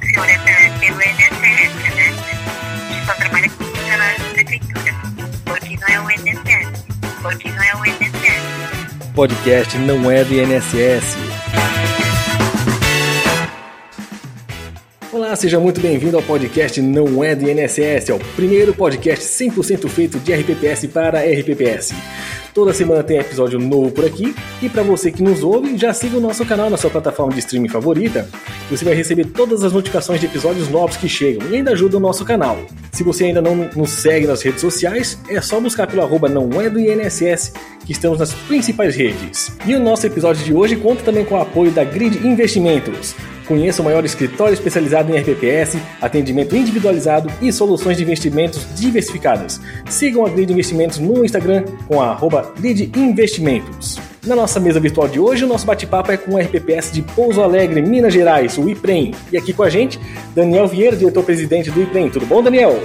funciona pelo né? Só trabalha com funcionários da prefeitura. Porque não é o. Porque não é o. Podcast não é do INSS. Olá, seja muito bem-vindo ao podcast Não é do INSS, é o primeiro podcast 100% feito de RPPS para RPPS. Toda semana tem episódio novo por aqui. E para você que nos ouve, já siga o nosso canal na sua plataforma de streaming favorita. Você vai receber todas as notificações de episódios novos que chegam e ainda ajuda o nosso canal. Se você ainda não nos segue nas redes sociais, é só buscar pelo arroba não é do INSS, que estamos nas principais redes. E o nosso episódio de hoje conta também com o apoio da Grid Investimentos. Conheça o maior escritório especializado em RPPS, atendimento individualizado e soluções de investimentos diversificadas. Sigam a Grid Investimentos no Instagram com a arroba Grid Investimentos. Na nossa mesa virtual de hoje, o nosso bate-papo é com o RPPS de Pouso Alegre, Minas Gerais, o IPREM. E aqui com a gente, Daniel Vieira, diretor-presidente do IPREM. Tudo bom, Daniel?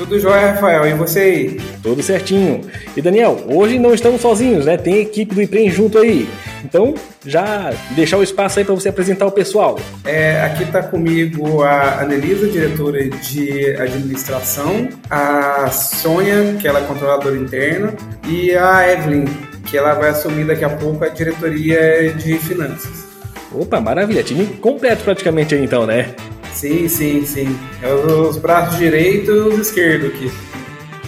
Tudo jóia, Rafael. E você aí? Tudo certinho. E Daniel, hoje não estamos sozinhos, né? Tem equipe do IPREM junto aí. Então, já deixar o espaço aí para você apresentar o pessoal. É, aqui está comigo a Anelisa, diretora de administração, a Sônia, que ela é controladora interna, e a Evelyn, que ela vai assumir daqui a pouco a diretoria de finanças. Opa, maravilha. Time completo praticamente aí então, né? Sim, sim, sim. É os braços direitos e os esquerdos aqui.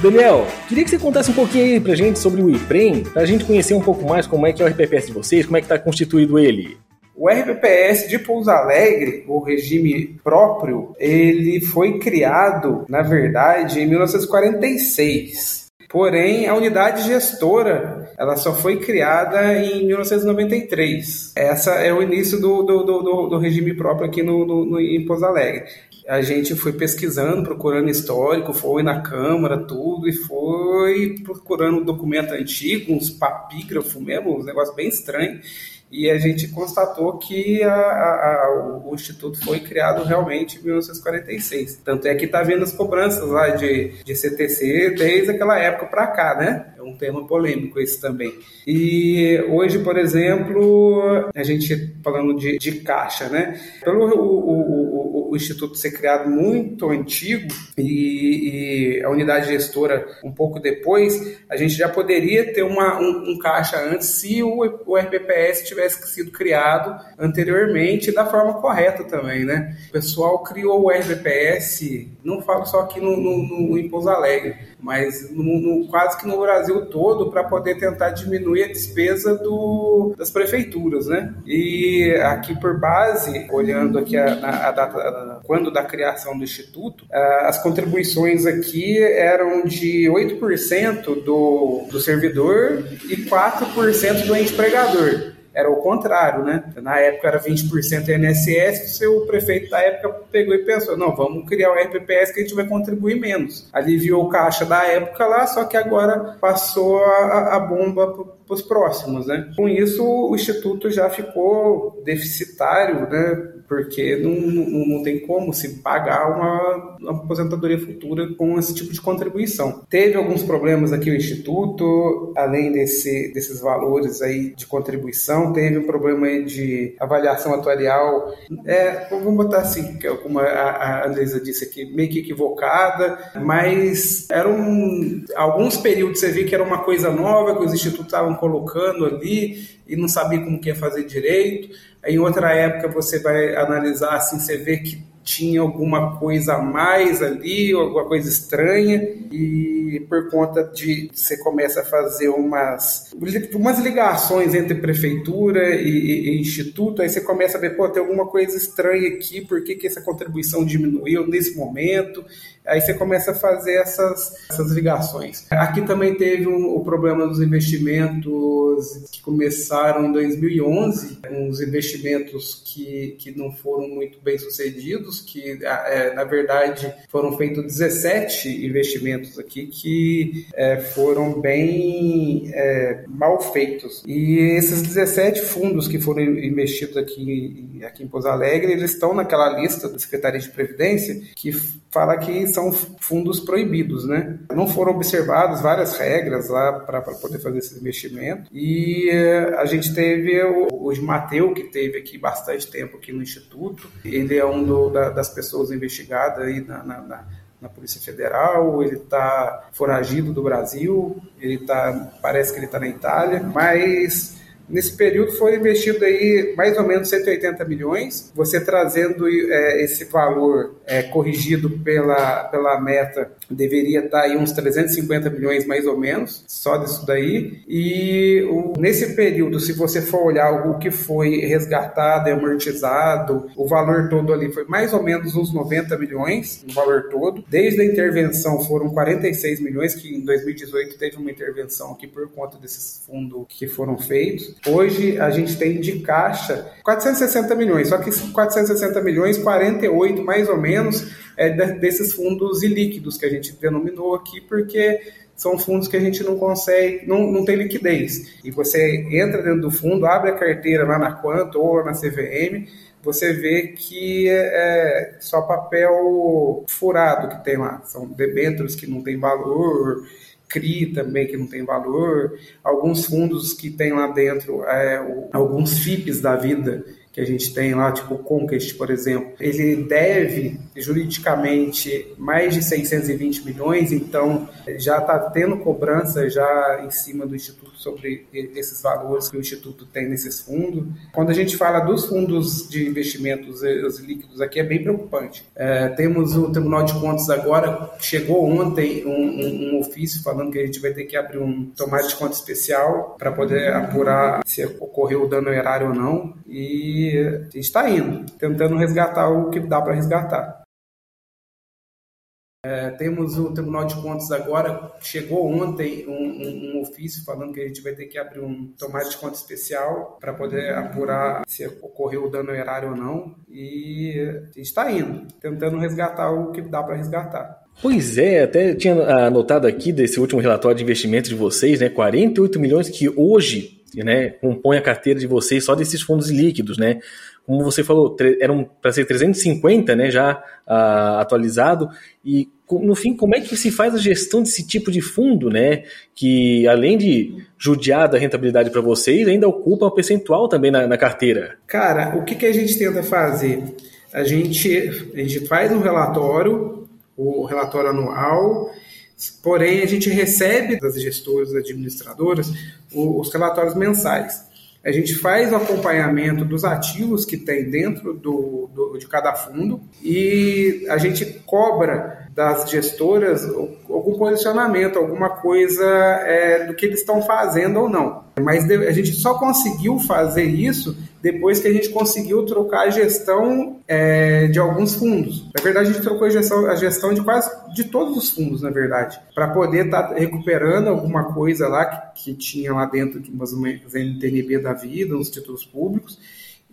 Daniel, queria que você contasse um pouquinho aí pra gente sobre o IPREM, pra gente conhecer um pouco mais como é que é o RPPS de vocês, como é que tá constituído ele. O RPPS de Pouso Alegre, o regime próprio, ele foi criado, na verdade, em 1946. Porém, a unidade gestora ela só foi criada em 1993. Essa é o início do, do, do, do regime próprio aqui no, no, no, em Pouso Alegre a gente foi pesquisando, procurando histórico, foi na Câmara, tudo, e foi procurando um documento antigo, uns papígrafos mesmo, uns negócios bem estranhos, e a gente constatou que a, a, o Instituto foi criado realmente em 1946. Tanto é que está vendo as cobranças lá de, de CTC desde aquela época para cá, né? É um tema polêmico esse também. E hoje, por exemplo, a gente falando de, de caixa, né? Pelo o, o, o, Instituto ser criado muito antigo e, e, a unidade gestora um pouco depois, a gente já poderia ter uma, um, um caixa antes se o, o RPPS tivesse sido criado anteriormente da forma correta também, né? O pessoal criou o RPPS, não falo só aqui no, no, no em Pouso Alegre, mas no, no, quase que no Brasil todo para poder tentar diminuir a despesa do, das prefeituras, né? E aqui por base, olhando aqui a, a, a data, a, quando da criação do instituto, as contribuições aqui eram de 8% do, do servidor e 4% do empregador era o contrário, né? Na época era 20% INSS, o prefeito da época pegou e pensou, não, vamos criar o RPPS que a gente vai contribuir menos. Aliviou o caixa da época lá, só que agora passou a, a bomba os próximos, né? Com isso, o Instituto já ficou deficitário, né? porque não, não, não, tem como se pagar uma, uma, aposentadoria futura com esse tipo de contribuição. Teve alguns problemas aqui o Instituto, além desse, desses valores aí de contribuição, teve um problema aí de avaliação atuarial, é, vamos botar assim, é como a, a Andresa disse aqui, meio que equivocada, mas eram alguns períodos você vê que era uma coisa nova que os institutos estavam colocando ali e não sabia como que ia fazer direito. Em outra época você vai analisar assim, você vê que tinha alguma coisa a mais ali, alguma coisa estranha, e por conta de você começa a fazer umas, umas ligações entre prefeitura e, e, e instituto, aí você começa a ver, pô, tem alguma coisa estranha aqui, por que, que essa contribuição diminuiu nesse momento? Aí você começa a fazer essas, essas ligações. Aqui também teve um, o problema dos investimentos que começaram em 2011, uns investimentos que, que não foram muito bem sucedidos, que é, na verdade foram feitos 17 investimentos aqui que é, foram bem é, mal feitos. E esses 17 fundos que foram investidos aqui, aqui em Pouso Alegre, eles estão naquela lista da Secretaria de Previdência que fala que são fundos proibidos, né? Não foram observadas várias regras lá para poder fazer esse investimento. E eh, a gente teve o, o Mateu, que teve aqui bastante tempo aqui no Instituto, ele é um do, da, da, das pessoas investigadas aí na, na, na, na Polícia Federal, ele está foragido do Brasil, ele tá, parece que ele está na Itália, mas Nesse período foi investido aí mais ou menos 180 milhões. Você trazendo é, esse valor é, corrigido pela, pela meta, deveria estar aí uns 350 milhões mais ou menos, só disso daí. E o, nesse período, se você for olhar o que foi resgatado e amortizado, o valor todo ali foi mais ou menos uns 90 milhões, o valor todo. Desde a intervenção foram 46 milhões, que em 2018 teve uma intervenção aqui por conta desses fundos que foram feitos. Hoje a gente tem de caixa 460 milhões, só que 460 milhões, 48 mais ou menos, é desses fundos ilíquidos que a gente denominou aqui, porque são fundos que a gente não consegue, não, não tem liquidez. E você entra dentro do fundo, abre a carteira lá na Quanto ou na CVM, você vê que é, é só papel furado que tem lá. São debêntures que não tem valor, CRI também, que não tem valor, alguns fundos que tem lá dentro, é, alguns FIPs da vida que a gente tem lá, tipo o Conquest, por exemplo, ele deve juridicamente mais de 620 milhões, então já está tendo cobrança já em cima do Instituto sobre esses valores que o Instituto tem nesses fundos. Quando a gente fala dos fundos de investimentos eh, os líquidos aqui, é bem preocupante. É, temos o Tribunal de Contas agora, chegou ontem um, um, um, ofício falando que a gente vai ter que abrir um tomate de conta especial para poder apurar se ocorreu o dano erário ou não. E a gente está indo, tentando resgatar o que dá para resgatar. É, temos o Tribunal de Contas agora, chegou ontem um, um, um, ofício falando que a gente vai ter que abrir um tomate de conta especial para poder apurar se ocorreu o dano erário ou não. E a gente está indo, tentando resgatar o que dá para resgatar. Pois é, até tinha anotado aqui desse último relatório de investimento de vocês, né? 48 milhões que hoje né, compõe a carteira de vocês só desses fundos líquidos, né? Como você falou, eram para ser 350, né, já uh, atualizado. E no fim, como é que se faz a gestão desse tipo de fundo, né? Que além de judiar da rentabilidade para vocês, ainda ocupa um percentual também na, na carteira. Cara, o que, que a gente tenta fazer? A gente, a gente faz um relatório, o relatório anual, Porém, a gente recebe das gestoras administradoras os relatórios mensais. A gente faz o acompanhamento dos ativos que tem dentro do, do, de cada fundo e a gente cobra das gestoras algum posicionamento, alguma coisa é, do que eles estão fazendo ou não. Mas a gente só conseguiu fazer isso depois que a gente conseguiu trocar a gestão é, de alguns fundos. Na verdade, a gente trocou a gestão, a gestão de quase de todos os fundos, na verdade, para poder estar tá recuperando alguma coisa lá que, que tinha lá dentro de umas NTNB da vida, uns títulos públicos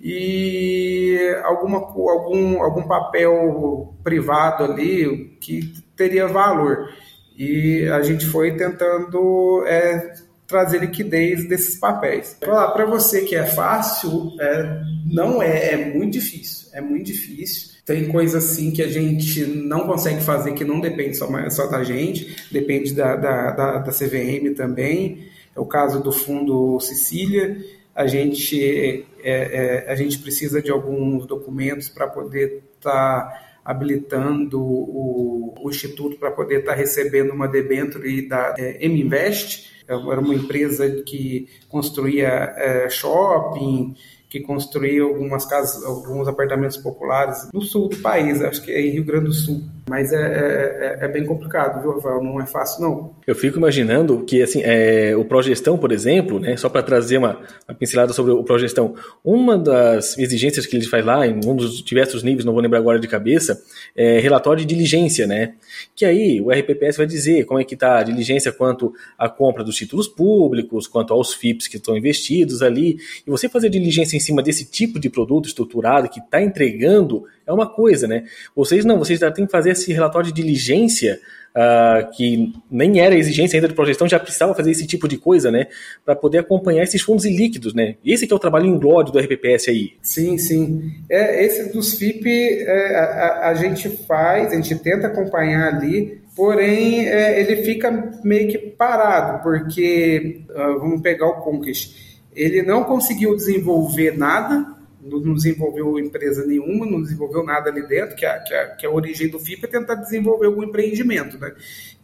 e alguma, algum, algum papel privado ali que teria valor. E a gente foi tentando é, trazer liquidez desses papéis. Falar para você que é fácil, é, não é, é muito difícil. É muito difícil. Tem coisa assim que a gente não consegue fazer que não depende só, só da gente, depende da, da, da, da CVM também. É o caso do Fundo Sicília a gente, é, é, a gente precisa de alguns documentos para poder estar tá habilitando o, o Instituto para poder estar tá recebendo uma debênture da é, M-Invest, era uma empresa que construía é, shopping, que construiu algumas casas, alguns apartamentos populares no sul do país, acho que é em Rio Grande do Sul. Mas é, é, é, é, bem complicado, viu, Rafael? Não é fácil, não. Eu fico imaginando que, assim, é, o Progestão, por exemplo, né, só para trazer uma, uma, pincelada sobre o Progestão, uma das exigências que ele faz lá, em um dos diversos níveis, não vou lembrar agora de cabeça, é relatório de diligência, né? Que aí o RPPS vai dizer como é que está a diligência quanto à compra dos títulos públicos, quanto aos FIPS que estão investidos ali. E você fazer diligência em cima desse tipo de produto estruturado que está entregando é uma coisa, né? Vocês não, vocês já têm que fazer esse relatório de diligência, uh, que nem era exigência ainda de projeção, já precisava fazer esse tipo de coisa, né? Para poder acompanhar esses fundos ilíquidos, né? Esse que é o trabalho em glória do RPPS aí. Sim, sim. É, esse dos FIP é, a, a, gente faz, a gente tenta acompanhar ali, porém é, ele fica meio que parado, porque uh, vamos pegar o Conquest. Ele não conseguiu desenvolver nada não desenvolveu empresa nenhuma, não desenvolveu nada ali dentro, que a, que a, que a origem do FIP é tentar desenvolver algum empreendimento, né?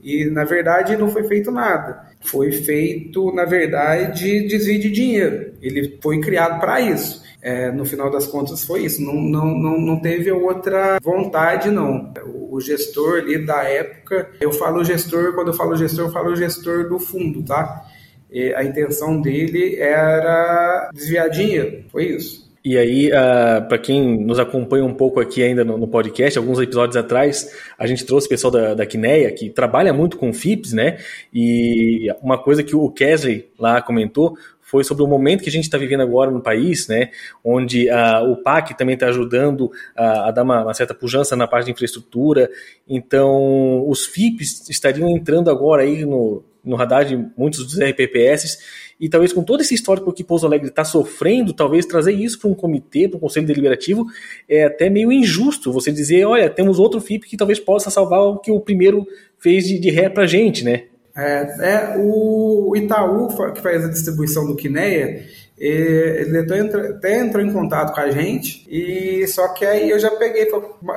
E, na verdade, não foi feito nada. Foi feito, na verdade, desvio de dinheiro. Ele foi criado para isso. É, no final das contas foi isso, não, não, não, não teve outra vontade não. O, o gestor ali da época, eu falo gestor, quando eu falo gestor, eu falo gestor do fundo, tá? E a intenção dele era desviar dinheiro, foi isso. E aí, uh, ah, para quem nos acompanha um pouco aqui ainda no, no, podcast, alguns episódios atrás, a gente trouxe o pessoal da, da Quineia, que trabalha muito com FIPS, né? E uma coisa que o Kesley lá comentou foi sobre o momento que a gente está vivendo agora no país, né, onde uh, o PAC também está ajudando a, a dar uma, uma, certa pujança na parte de infraestrutura. Então, os FIPs estariam entrando agora aí no, no radar de muitos dos RPPS e talvez com todo esse histórico que Pouso Alegre está sofrendo, talvez trazer isso para um comitê, para um conselho deliberativo, é até meio injusto você dizer, olha, temos outro FIP que talvez possa salvar o que o primeiro fez de, de ré para a gente, né? É, é, o Itaú, que faz a distribuição do Quineia, ele até entrou em contato com a gente, e só que aí eu já peguei,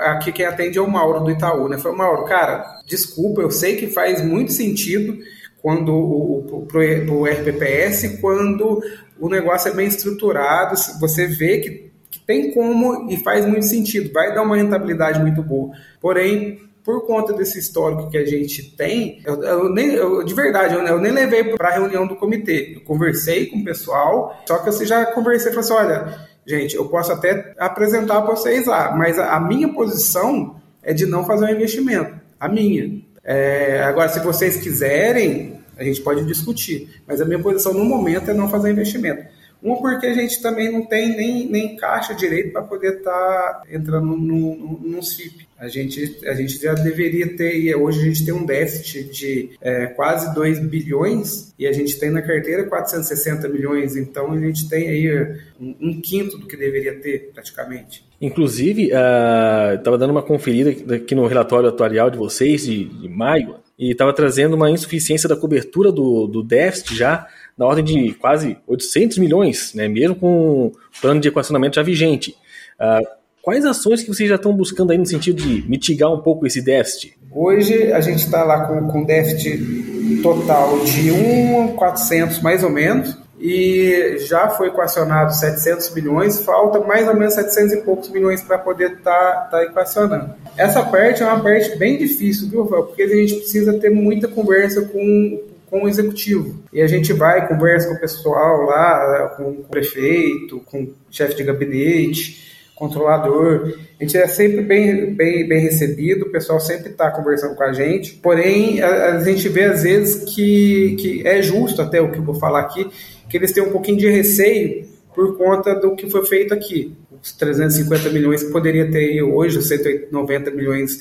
aqui quem atende é o Mauro do Itaú, né? Falei, Mauro, cara, desculpa, eu sei que faz muito sentido quando o, o, o RPPS, quando o negócio é bem estruturado, você vê que, que tem como e faz muito sentido, vai dar uma rentabilidade muito boa. Porém, por conta desse histórico que a gente tem, eu, eu nem, eu, de verdade, eu, eu nem levei para a reunião do comitê. Eu conversei com o pessoal, só que eu já conversei e falei assim: olha, gente, eu posso até apresentar para vocês lá, mas a, a, minha posição é de não fazer um investimento. A minha. É, agora, se vocês quiserem, a gente pode discutir, mas a minha posição no momento é não fazer investimento. Uma porque a gente também não tem nem, nem caixa direito para poder estar tá entrando no, no CIP. A gente, a gente já deveria ter, e hoje a gente tem um déficit de é, quase 2 bilhões e a gente tem na carteira 460 milhões, então a gente tem aí um, um quinto do que deveria ter praticamente. Inclusive, uh, estava dando uma conferida aqui no relatório atuarial de vocês de, de maio e estava trazendo uma insuficiência da cobertura do, do déficit já na ordem de quase 800 milhões, né, mesmo com o plano de equacionamento já vigente. Uh, quais ações que vocês já estão buscando aí no sentido de mitigar um pouco esse déficit? Hoje a gente está lá com, com déficit total de 1,400 mais ou menos, e já foi equacionado 700 milhões, falta mais ou menos 700 e poucos milhões para poder estar tá, tá equacionando. Essa parte é uma parte bem difícil, viu, Rafael? Porque a gente precisa ter muita conversa com com o executivo. E a gente vai, conversa com o pessoal lá, com o prefeito, com o chefe de gabinete, controlador. A gente é sempre bem, bem, bem recebido, o pessoal sempre está conversando com a gente. Porém, a, a, gente vê às vezes que, que é justo, até o que eu vou falar aqui, que eles têm um pouquinho de receio por conta do que foi feito aqui. Os 350 milhões que poderia ter hoje, os 190 milhões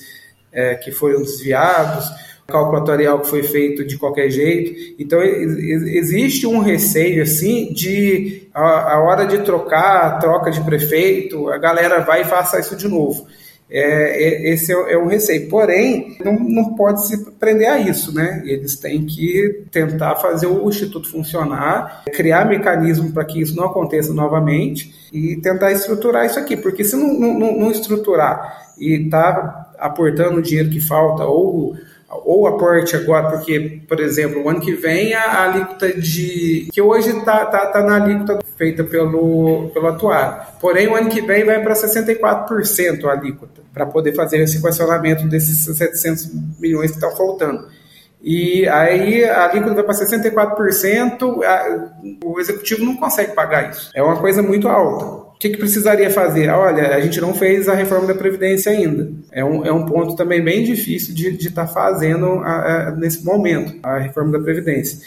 é, que foram desviados cálculo atuarial que foi feito de qualquer jeito. Então, existe um receio, assim, de a, a hora de trocar, a troca de prefeito, a galera vai e faça isso de novo. É, é, esse é, é um receio. Porém, não, não pode se prender a isso, né? Eles têm que tentar fazer o Instituto funcionar, criar mecanismo para que isso não aconteça novamente e tentar estruturar isso aqui, porque se não, não, não estruturar e tá aportando o dinheiro que falta ou ou aporte agora, porque, por exemplo, o ano que vem a, alíquota de. que hoje está tá, tá na alíquota feita pelo, pelo atuário. Porém, o ano que vem vai para 64% a alíquota, para poder fazer esse equacionamento desses 700 milhões que estão faltando. E aí a alíquota vai para 64%, a, o executivo não consegue pagar isso. É uma coisa muito alta. O que, que, precisaria fazer? Olha, a gente não fez a reforma da Previdência ainda. É um, é um ponto também bem difícil de estar tá fazendo a, a, nesse momento, a reforma da Previdência.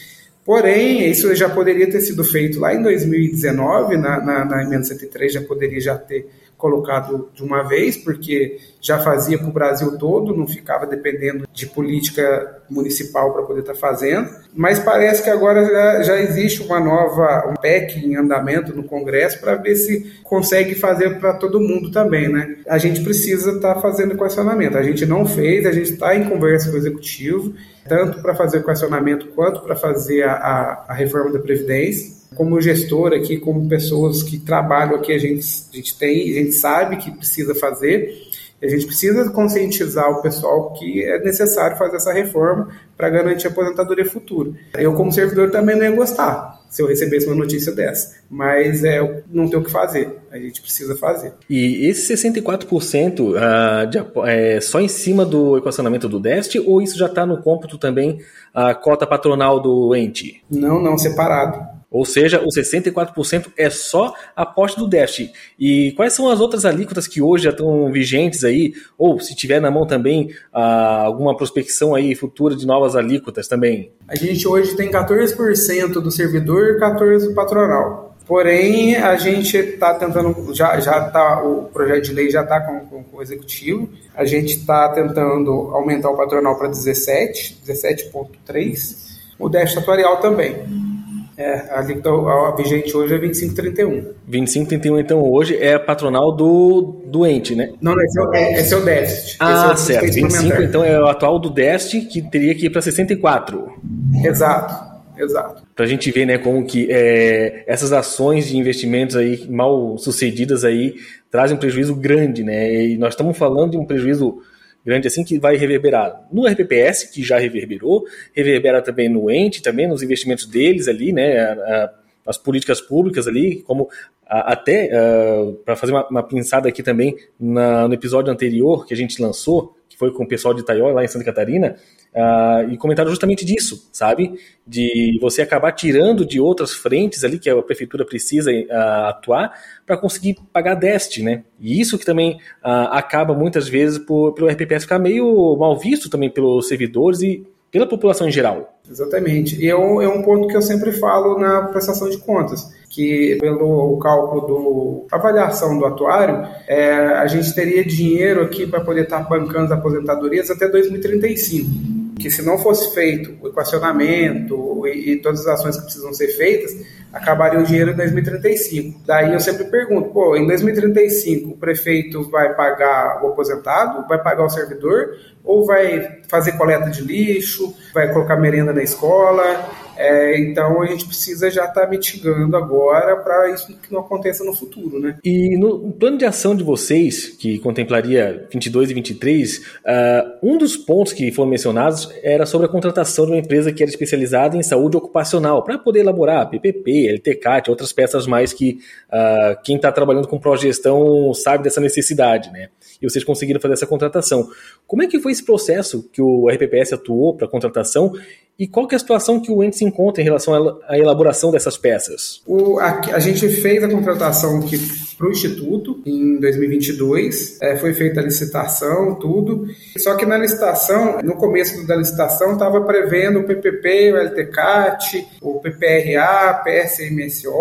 Porém, isso já poderia ter sido feito lá em 2019, na, na, na emenda 103 já poderia já ter colocado de uma vez, porque já fazia para o Brasil todo, não ficava dependendo de política municipal para poder estar tá fazendo, mas parece que agora já, já, existe uma nova um PEC em andamento no Congresso para ver se consegue fazer para todo mundo também, né? A gente precisa estar tá fazendo equacionamento. A gente não fez, a gente está em conversa com o executivo, tanto para fazer o equacionamento quanto para fazer a, a, a reforma da previdência. Como gestor aqui, como pessoas que trabalham aqui, a gente, a gente tem, a gente sabe que precisa fazer, a gente precisa conscientizar o pessoal que é necessário fazer essa reforma para garantir a aposentadoria futura. Eu, como servidor, também não ia gostar se eu recebesse uma notícia dessa, mas é, não tenho o que fazer, a gente precisa fazer. E esse 64% uh, de, é só em cima do equacionamento do DEST ou isso já está no cômputo também a cota patronal do ente? Não, não, separado. Ou seja, os 64% é só a aposta do Dash. E quais são as outras alíquotas que hoje já estão vigentes aí? Ou se tiver na mão também ah, alguma prospecção aí futura de novas alíquotas também? A gente hoje tem 14% do servidor e 14% do patronal. Porém, a gente está tentando, já já tá, o projeto de lei já está com, com, com, o executivo, a gente está tentando aumentar o patronal para 17, 17,3, o déficit atuarial também. É, a alíquota a vigente hoje é 25,31. 25,31, então, hoje é a patronal do doente, né? Não, esse é, o, é, esse é o déficit. Ah, é certo. 25, então, é o atual do déficit, que teria que ir para 64. Exato. Exato. Para a gente ver, né, como que é, essas ações de investimentos aí mal sucedidas aí trazem um prejuízo grande, né? E nós estamos falando de um prejuízo grande assim que vai reverberar no RPPS, que já reverberou, reverbera também no ente, também nos investimentos deles ali, né, as políticas públicas ali, como até uh, para fazer uma, uma, pinçada aqui também na, no episódio anterior que a gente lançou, foi com o pessoal de Itaió lá em Santa Catarina, uh, e comentaram justamente disso, sabe? De você acabar tirando de outras frentes ali que a prefeitura precisa uh, atuar para conseguir pagar deste, né? E isso que também acaba muitas vezes por, pelo RPPS ficar meio mal visto também pelos servidores e pela população em geral. Exatamente. E é um, é um ponto que eu sempre falo na prestação de contas, que pelo cálculo do avaliação do atuário, é, a gente teria dinheiro aqui para poder estar tá bancando as aposentadorias até 2035 que se não fosse feito o equacionamento e, e, todas as ações que precisam ser feitas, acabaria o dinheiro em 2035. Daí eu sempre pergunto, pô, em 2035 o prefeito vai pagar o aposentado, vai pagar o servidor, ou vai fazer coleta de lixo, vai colocar merenda na escola, é, então a gente precisa já estar tá mitigando agora para isso que não aconteça no futuro, né? E no plano de ação de vocês, que contemplaria 22 e 23, uh, ah, um dos pontos que foram mencionados era sobre a contratação de uma empresa que era especializada em saúde ocupacional para poder elaborar PPP, LTCAT, outras peças mais que uh, quem está trabalhando com progestão sabe dessa necessidade, né? E vocês conseguiram fazer essa contratação. Como é que foi esse processo que o RPPS atuou para a contratação e qual que é a situação que o ente se encontra em relação à elaboração dessas peças? O, a, a, gente fez a contratação para o Instituto em 2022, é, foi feita a licitação, tudo. Só que na licitação, no começo da licitação, estava prevendo o PPP, o LTCAT, o PPRA, PSMSO,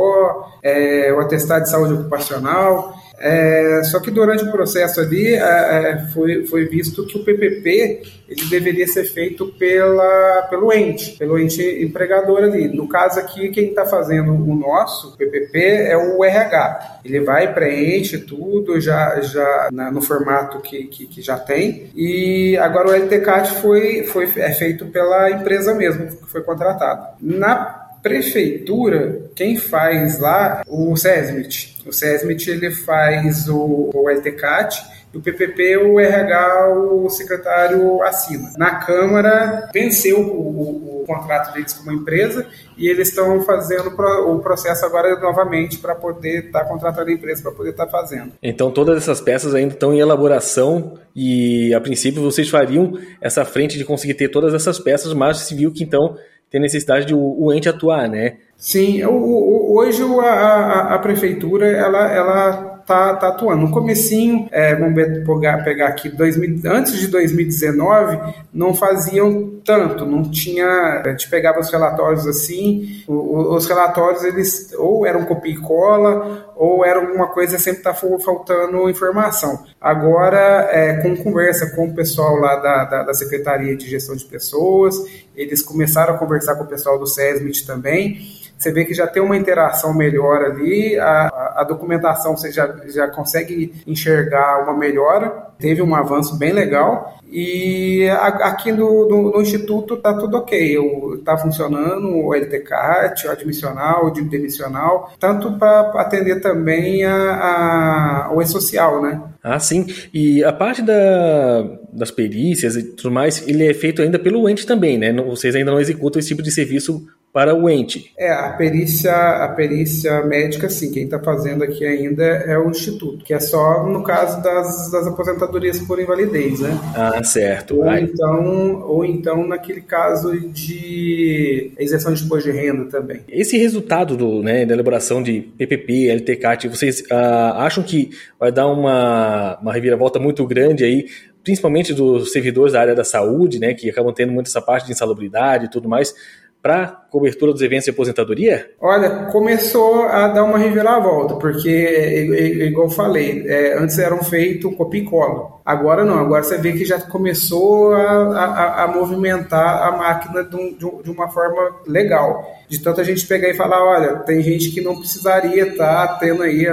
é, o atestado de saúde ocupacional. É, só que durante o processo ali é, é foi, foi visto que o PPP ele deveria ser feito pela, pelo ente, pelo ente empregador ali. No caso aqui, quem está fazendo o nosso PPP é o RH. Ele vai, preenche tudo já, já na, no formato que, que, que, já tem. E agora o LTCAT foi, foi, é feito pela empresa mesmo, que foi contratado. Na prefeitura, quem faz lá, o SESMIT. O SESMIT ele faz o, o LTCAT o PPP o RH o secretário assina. Na Câmara venceu o, o, o contrato deles uma empresa e eles estão fazendo o processo agora novamente para poder estar tá contratando a empresa para poder estar tá fazendo. Então todas essas peças ainda estão em elaboração e a princípio vocês fariam essa frente de conseguir ter todas essas peças, mas se viu que então tem necessidade de o, o ente atuar, né? Sim, o, o, hoje a, a, a, prefeitura ela, ela tá, tá atuando. No comecinho, é, vamos pegar, pegar aqui, 2000, antes de 2019, não faziam tanto, não tinha, a gente pegava os relatórios assim, os relatórios eles ou eram copia e cola, ou era alguma coisa sempre tá faltando informação. Agora, é, com conversa com o pessoal lá da, da, da Secretaria de Gestão de Pessoas, eles começaram a conversar com o pessoal do SESMIT também, você vê que já tem uma interação melhor ali, a, a documentação você já, já consegue enxergar uma melhora, teve um avanço bem legal. E aqui no, no, no Instituto está tudo ok, está funcionando o LTCAT, o admissional, o demissional, tanto para atender também a, a, o E-Social, né? Ah, sim. E a parte da, das perícias e tudo mais, ele é feito ainda pelo ente também, né? Vocês ainda não executam esse tipo de serviço para o ente. É, a perícia, a perícia médica, sim, quem está fazendo aqui ainda é o Instituto, que é só no caso das, das aposentadorias por invalidez, né? Ah, certo. Ou, então, ou então naquele caso de isenção de imposto de renda também. Esse resultado do, né, da elaboração de PPP, LTCAT, vocês ah, acham que vai dar uma, uma reviravolta muito grande aí principalmente dos servidores da área da saúde, né, que acabam tendo muito essa parte de insalubridade e tudo mais, para cobertura dos eventos de aposentadoria? Olha, começou a dar uma reviravolta, porque, igual eu falei, é, antes eram feitos copia e cola. Agora não, agora você vê que já começou a, a, a movimentar a máquina de, um, de, uma forma legal. De tanto a gente pegar e falar, olha, tem gente que não precisaria estar tá tendo aí,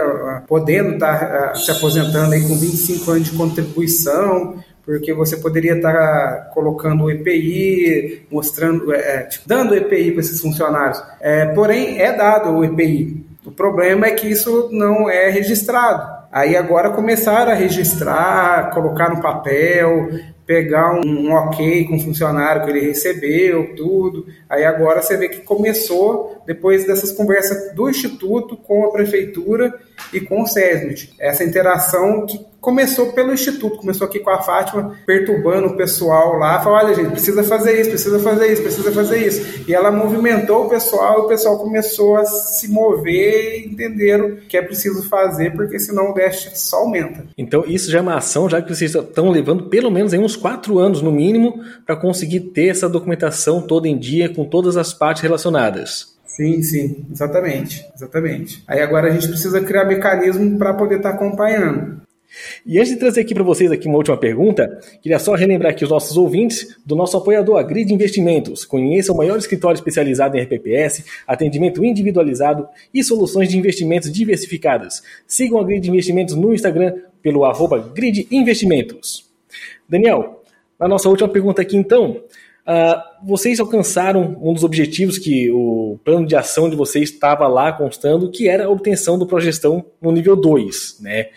podendo estar tá, se aposentando aí com 25 anos de contribuição, porque você poderia estar colocando o EPI, mostrando, é, é tipo, dando EPI para esses funcionários. É, porém, é dado o EPI. O problema é que isso não é registrado. Aí agora começaram a registrar, colocar no papel, pegar um, um, ok com o funcionário que ele recebeu, tudo. Aí agora você vê que começou, depois dessas conversas do Instituto com a Prefeitura e com o SESMIT. Essa interação que começou pelo Instituto, começou aqui com a Fátima, perturbando o pessoal lá, falou, olha gente, precisa fazer isso, precisa fazer isso, precisa fazer isso. E ela movimentou o pessoal, e o pessoal começou a se mover e entenderam que é preciso fazer, porque senão o déficit só aumenta. Então isso já é uma ação, já que vocês estão levando pelo menos em uns quatro anos no mínimo, para conseguir ter essa documentação toda em dia, com todas as partes relacionadas. Sim, sim, exatamente, exatamente. Aí agora a gente precisa criar mecanismo para poder estar tá acompanhando. E antes de trazer aqui para vocês aqui uma última pergunta, queria só relembrar aqui os nossos ouvintes do nosso apoiador, Grid Investimentos. Conheça o maior escritório especializado em RPPS, atendimento individualizado e soluções de investimentos diversificadas. Sigam a Grid Investimentos no Instagram pelo arroba Grid Investimentos. Daniel, na nossa última pergunta aqui então, Uh, vocês alcançaram um dos objetivos que o plano de ação de vocês estava lá constando, que era a obtenção do progestão no nível 2, né?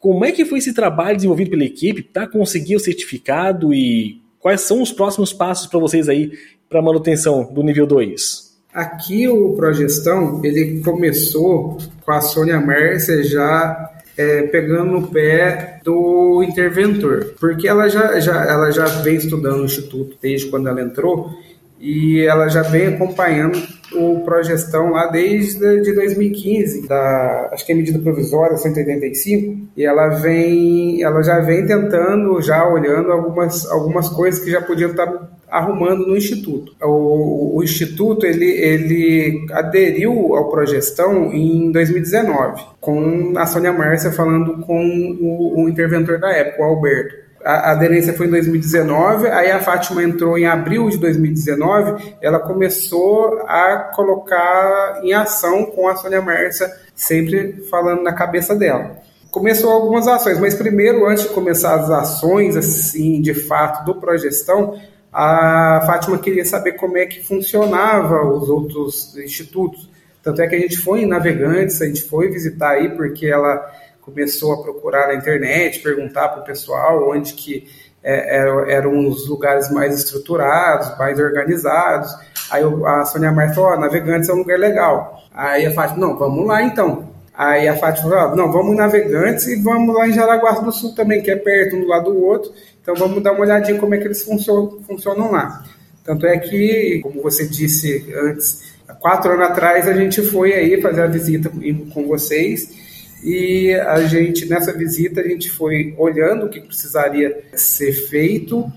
Como é que foi esse trabalho desenvolvido pela equipe? Para conseguir o certificado? E quais são os próximos passos para vocês aí para manutenção do nível 2? Aqui o Progestão, ele começou com a Sônia Mércia já é, pegando no pé do interventor, porque ela já, já, ela já vem estudando no Instituto desde quando ela entrou e ela já vem acompanhando o Progestão lá desde de 2015, da, acho que é medida provisória 185, e ela vem, ela já vem tentando, já olhando algumas, algumas coisas que já podiam estar arrumando no Instituto. O, o Instituto ele, ele aderiu ao Progestão em 2019, com a Sônia Márcia falando com o, o interventor da época, o Alberto a aderência foi em 2019, aí a Fátima entrou em abril de 2019, ela começou a colocar em ação com a Sônia Mércia, sempre falando na cabeça dela. Começou algumas ações, mas primeiro, antes de começar as ações, assim, de fato, do Progestão, a Fátima queria saber como é que funcionava os outros institutos. Tanto é que a gente foi em Navegantes, a gente foi visitar aí, porque ela começou a procurar na internet, perguntar para o pessoal onde que é, eram os lugares mais estruturados, mais organizados. Aí a Sônia Marta falou, oh, Navegantes é um lugar legal. Aí a Fátima, não, vamos lá então. Aí a Fátima falou, não, vamos em Navegantes e vamos lá em Jaraguá do Sul também, que é perto um do lado do outro. Então vamos dar uma olhadinha como é que eles funcionam, funcionam lá. Tanto é que, como você disse antes, há quatro anos atrás a gente foi aí fazer a visita com vocês e a gente nessa visita a gente foi olhando o que precisaria ser feito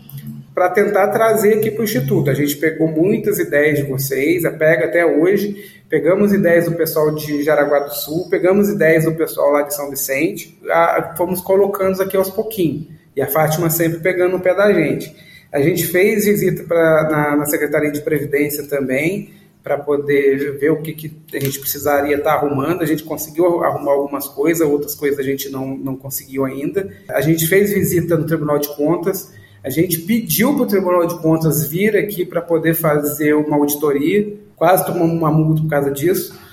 para tentar trazer aqui para o Instituto. A gente pegou muitas ideias de vocês, pega até hoje, pegamos ideias do pessoal de Jaraguá do Sul, pegamos ideias do pessoal lá de São Vicente, a, fomos colocando aqui aos pouquinhos. E a Fátima sempre pegando o pé da gente. A gente fez visita pra, na, na Secretaria de Previdência também, para poder ver o que, que, a gente precisaria estar tá arrumando. A gente conseguiu arrumar algumas coisas, outras coisas a gente não, não conseguiu ainda. A gente fez visita no Tribunal de Contas, a gente pediu para o Tribunal de Contas vir aqui para poder fazer uma auditoria, quase tomamos uma multa por causa disso.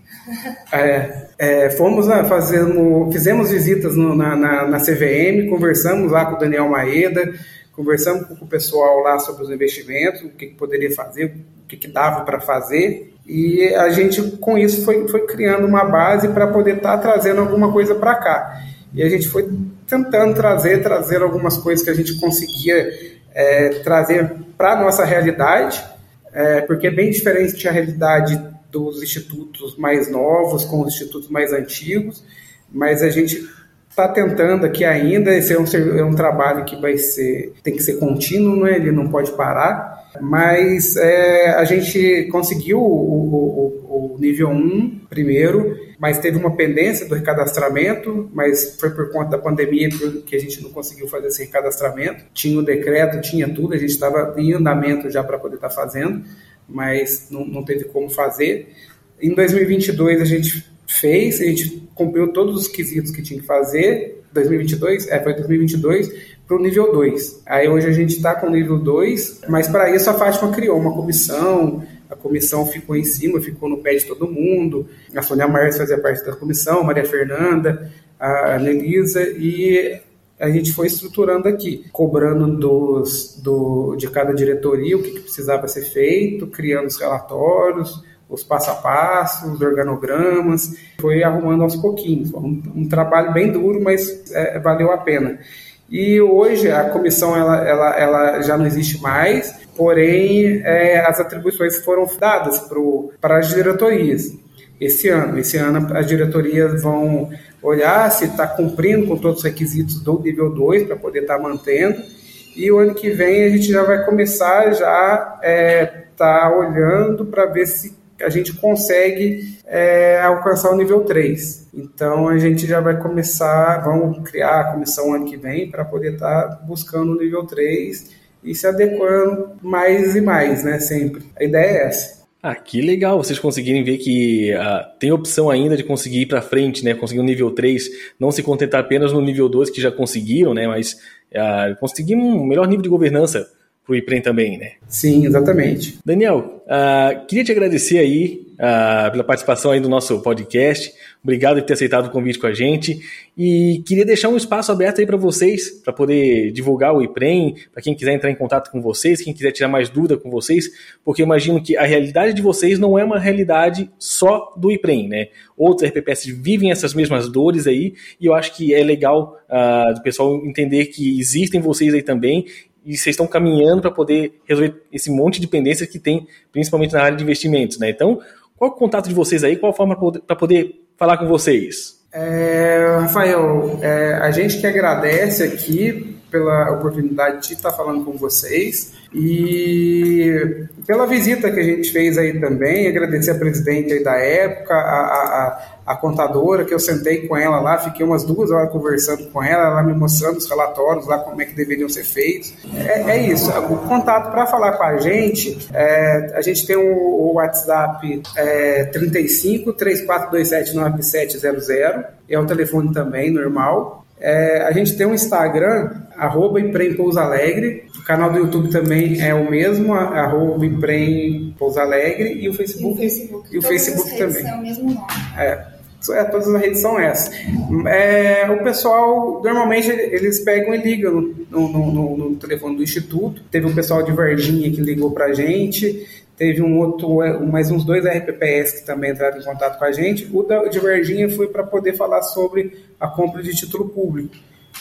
É, é, fomos lá fazendo, fizemos visitas no, na, na, na, CVM, conversamos lá com o Daniel Maeda, conversamos com o pessoal lá sobre os investimentos, o que, que poderia fazer, o que, que dava para fazer, e a gente com isso foi, foi criando uma base para poder estar tá trazendo alguma coisa para cá. E a gente foi tentando trazer, trazer algumas coisas que a gente conseguia é, trazer para a nossa realidade, é, porque é bem diferente a realidade dos institutos mais novos com os institutos mais antigos, mas a gente está tentando aqui ainda, esse é um, é um trabalho que vai ser, tem que ser contínuo, né? ele não pode parar, mas é, a gente conseguiu o, o, o, nível 1 primeiro, mas teve uma pendência do recadastramento, mas foi por conta da pandemia que a gente não conseguiu fazer esse recadastramento. Tinha o decreto, tinha tudo, a gente estava em andamento já para poder estar tá fazendo, mas não, não teve como fazer. Em 2022 a gente fez, a gente cumpriu todos os quesitos que tinha que fazer. 2022, é, foi 2022, para o nível 2. Aí hoje a gente está com o nível 2, mas para isso a Fátima criou uma comissão, a comissão ficou em cima, ficou no pé de todo mundo. A Sônia Marques fazia parte da comissão, Maria Fernanda, a Nelisa, e a gente foi estruturando aqui, cobrando dos, do, de cada diretoria o que, que precisava ser feito, criando os relatórios, os passo a passo, os organogramas, foi arrumando aos pouquinhos. Um, um trabalho bem duro, mas é, valeu a pena. E hoje a comissão ela, ela, ela já não existe mais, porém é, as atribuições foram dadas para as diretorias esse ano. Esse ano as diretorias vão olhar se está cumprindo com todos os requisitos do nível 2 para poder estar tá mantendo. E o ano que vem a gente já vai começar já é, tá olhando para ver se a gente consegue é, alcançar o nível 3. Então a gente já vai começar, vamos criar a comissão ano que vem para poder estar tá buscando o nível 3 e se adequando mais e mais, né? Sempre. A ideia é essa. Ah, que legal vocês conseguirem ver que uh, tem opção ainda de conseguir ir para frente, né? Conseguir um nível 3, não se contentar apenas no nível 2 que já conseguiram, né? Mas uh, conseguir um melhor nível de governança para o IPREM também, né? Sim, exatamente. Daniel, uh, queria te agradecer aí uh, pela participação aí do nosso podcast. Obrigado por ter aceitado o convite com a gente. E queria deixar um espaço aberto aí para vocês, para poder divulgar o IPREM, para quem quiser entrar em contato com vocês, quem quiser tirar mais dúvida com vocês, porque eu imagino que a realidade de vocês não é uma realidade só do IPREM, né? Outros RPPS vivem essas mesmas dores aí, e eu acho que é legal uh, do pessoal entender que existem vocês aí também e vocês estão caminhando para poder resolver esse monte de pendências que tem, principalmente na área de investimentos, né? Então, qual é o contato de vocês aí? Qual a forma para poder falar com vocês? É, Rafael, é, a gente que agradece aqui pela oportunidade de estar falando com vocês e pela visita que a gente fez aí também, agradecer a presidente da época, a, a, a contadora, que eu sentei com ela lá, fiquei umas duas horas conversando com ela, ela me mostrando os relatórios lá, como é que deveriam ser feitos. É, é isso, o contato para falar com a gente, é, a gente tem o, o WhatsApp é, 35 3427 9700, é o telefone também, normal. É, a gente tem um Instagram, arroba Pouso Alegre. O canal do YouTube também é o mesmo, arroba Pouso Alegre. E o Facebook. E o Facebook, e o Facebook também. É o mesmo nome. É. É, todas as redes são essas. É, o pessoal, normalmente, eles pegam e ligam no, no, no, no, telefone do Instituto. Teve um pessoal de Varginha que ligou pra gente. Teve um outro, é, mais uns dois RPPS que também entraram em contato com a gente. O da, de Varginha foi para poder falar sobre a compra de título público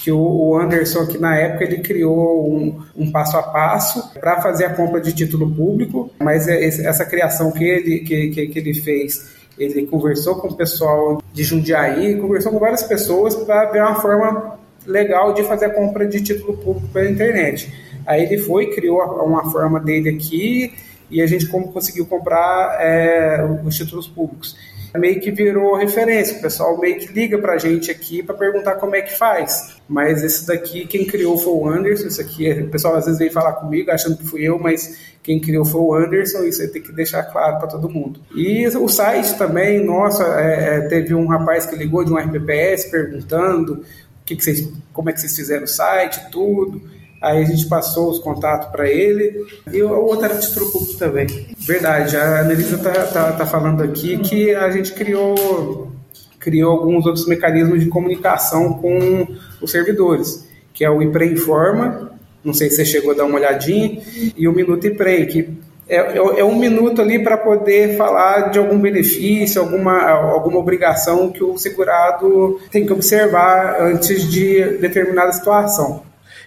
que o Anderson aqui na época ele criou um, um passo a passo para fazer a compra de título público, mas é essa criação que ele, que, que, ele fez ele conversou com o pessoal de Jundiaí, conversou com várias pessoas para ver uma forma legal de fazer a compra de título público pela internet. Aí ele foi, criou uma forma dele aqui e a gente como conseguiu comprar é, os títulos públicos. Meio que virou referência, o pessoal meio que liga para a gente aqui para perguntar como é que faz. Mas esse daqui, quem criou foi o Anderson. Isso aqui, o pessoal às vezes vem falar comigo achando que fui eu, mas quem criou foi o Anderson. Isso aí tem que deixar claro para todo mundo. E o site também, nossa, é, é teve um rapaz que ligou de um RPPS perguntando que que vocês, como é que vocês fizeram o site, tudo. Aí a gente passou os contatos para ele e o outro era título público também. Verdade, a Anelisa tá, tá, tá falando aqui que a gente criou, criou alguns outros mecanismos de comunicação com os servidores, que é o IPRE Informa, não sei se você chegou a dar uma olhadinha, e o Minuto IPRE, que é, é, é, um minuto ali para poder falar de algum benefício, alguma, alguma obrigação que o segurado tem que observar antes de determinada situação.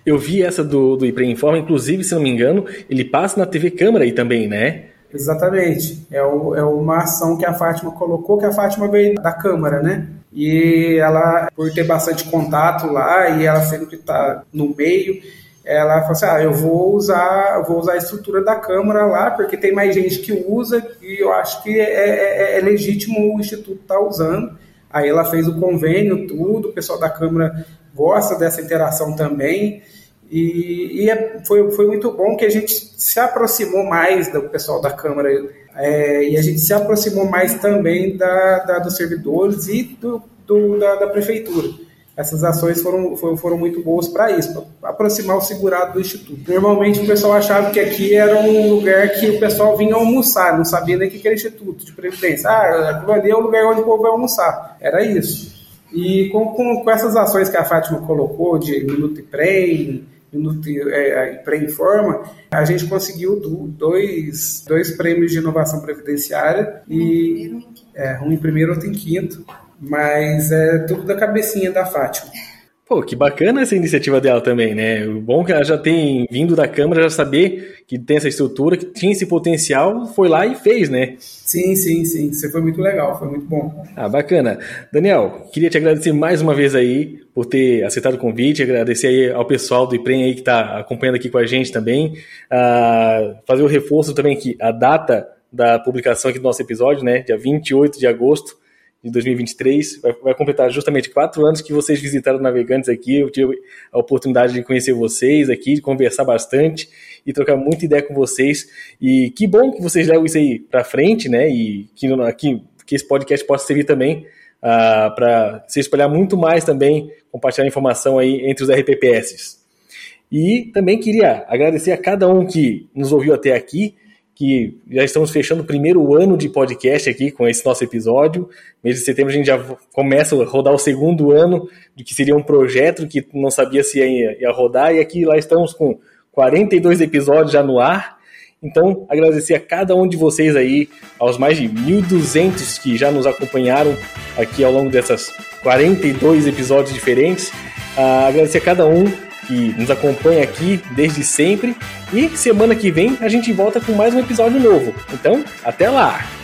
Eu vi essa do, do IPRE Informa, inclusive, se não me engano, ele passa na TV Câmara aí também, né? Exatamente. É, o, é uma ação que a Fátima colocou, que a Fátima veio da Câmara, né? E ela, por ter bastante contato lá, e ela sempre está no meio, ela falou assim: ah, eu vou usar, vou usar a estrutura da Câmara lá, porque tem mais gente que usa e eu acho que é, é, é, é legítimo o Instituto estar tá usando. Aí ela fez o convênio, tudo, o pessoal da Câmara gosta dessa interação também. E, e é, foi, foi muito bom que a gente se aproximou mais do pessoal da Câmara é, e a gente se aproximou mais também da, da dos servidores e do, do da, da Prefeitura essas ações foram, foram, foram muito boas para isso, para aproximar o segurado do Instituto. Normalmente o pessoal achava que aqui era um lugar que o pessoal vinha almoçar, não sabia nem o que era Instituto de Previdência. Ah, ali é o lugar onde o povo vai almoçar. Era isso. E com, com, com essas ações que a Fátima colocou, de Minuto e Prem, é, Prem Informa, a gente conseguiu dois, dois prêmios de inovação previdenciária, e é, um em primeiro outro em quinto. Mas é tudo da cabecinha da Fátima. Pô, que bacana essa iniciativa dela também, né? O bom é que ela já tem vindo da Câmara, já saber que tem essa estrutura, que tinha esse potencial, foi lá e fez, né? Sim, sim, sim. Isso foi muito legal, foi muito bom. Ah, bacana. Daniel, queria te agradecer mais uma vez aí por ter aceitado o convite, agradecer aí ao pessoal do IPREM aí que está acompanhando aqui com a gente também. Ah, fazer o reforço também que a data da publicação aqui do nosso episódio, né? Dia 28 de agosto de 2023. Vai, vai, completar justamente quatro anos que vocês visitaram Navegantes aqui. Eu tive a oportunidade de conhecer vocês aqui, de conversar bastante e trocar muita ideia com vocês. E que bom que vocês levam isso aí para frente, né? E que, que, que esse podcast possa servir também uh, para se espalhar muito mais também, compartilhar informação aí entre os RPPS. E também queria agradecer a cada um que nos ouviu até aqui que já estamos fechando o primeiro ano de podcast aqui com esse nosso episódio. Mês de setembro a gente já começa a rodar o segundo ano de que seria um projeto que não sabia se ia, ia rodar, e aqui lá estamos com 42 episódios já no ar. Então, agradecer a cada um de vocês aí, aos mais de 1.200 que já nos acompanharam aqui ao longo dessas 42 episódios diferentes. Uh, agradecer a cada um que nos acompanha aqui desde sempre. E semana que vem a gente volta com mais um episódio novo. Então, até lá!